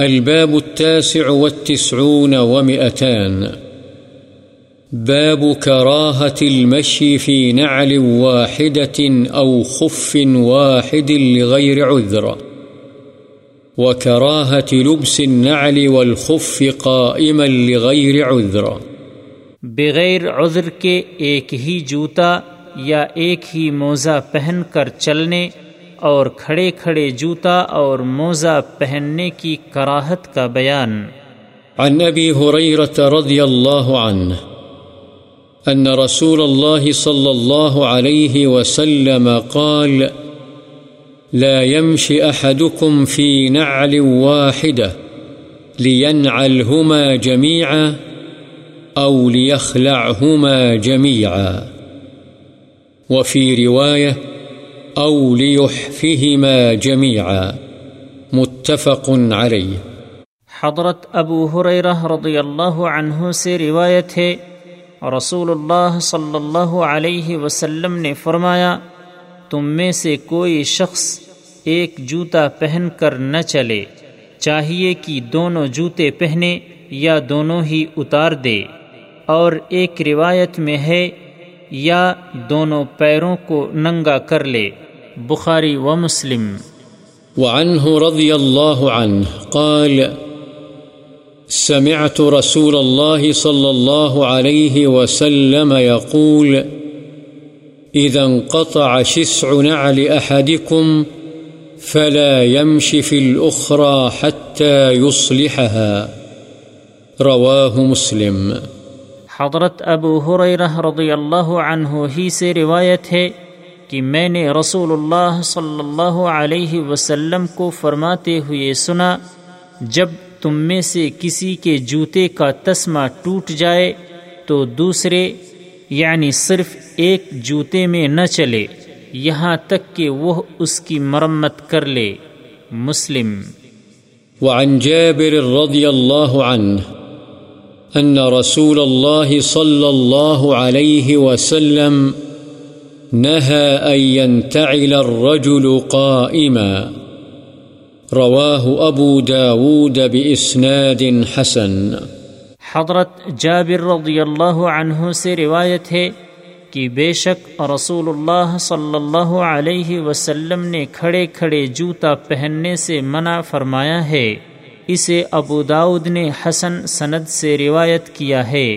الباب التاسع والتسعون ومئتان. باب كراهة المشي في نعل واحدة أو خف واحد لغير عذر. وكراهة لبس النعل والخف قائما لغير عذر. بغیر عذر کے ایک ہی جوتا یا ایک ہی موزہ پہن کر چلنے اور کھڑے کھڑے جوتا اور موزہ پہننے کی کراہت کا بیان۔ عن أبي هريرة رضي الله عنه أن رسول الله صلى الله عليه وسلم قال، لا يمشي أحدكم في نعل واحدة لينعلهما جميعا أو ليخلعهما جميعا وفي رواية أو ليحفهما جميعا. متفق عليه. حضرت ابو حریرہ رضی اللہ عنہ سے روایت ہے، رسول اللہ صلی اللہ علیہ وسلم نے فرمایا، تم میں سے کوئی شخص ایک جوتا پہن کر نہ چلے، چاہیے کہ دونوں جوتے پہنے یا دونوں ہی اتار دے۔ اور ایک روایت میں ہے، یا دونوں پیروں کو ننگا کر لے۔ بخاری و مسلم۔ وعنه رضي الله عنه قال سمعت رسول الله صلى الله عليه وسلم يقول إذا انقطع شسع نعل أحدكم فلا يمشي في الأخرى حتى يصلحها رواه مسلم۔ حضرت ابو حریرہ رضی اللہ عنہ ہی سے روایت ہے کہ میں نے رسول اللہ صلی اللہ علیہ وسلم کو فرماتے ہوئے سنا، جب تم میں سے کسی کے جوتے کا تسمہ ٹوٹ جائے تو دوسرے یعنی صرف ایک جوتے میں نہ چلے، یہاں تک کہ وہ اس کی مرمت کر لے۔ مسلم۔ وعن جابر رضي الله عنه أن رسول الله صلى الله عليه وسلم نهى أن ينتعل الرجل قائما. رواه أبو داود بإسناد حسن. حضرت جابر رضی اللہ عنہ سے روایت ہے کہ بے شک رسول اللہ صلی اللہ علیہ وسلم نے کھڑے کھڑے جوتا پہننے سے منع فرمایا ہے۔ اسے ابو داود نے حسن سند سے روایت کیا ہے۔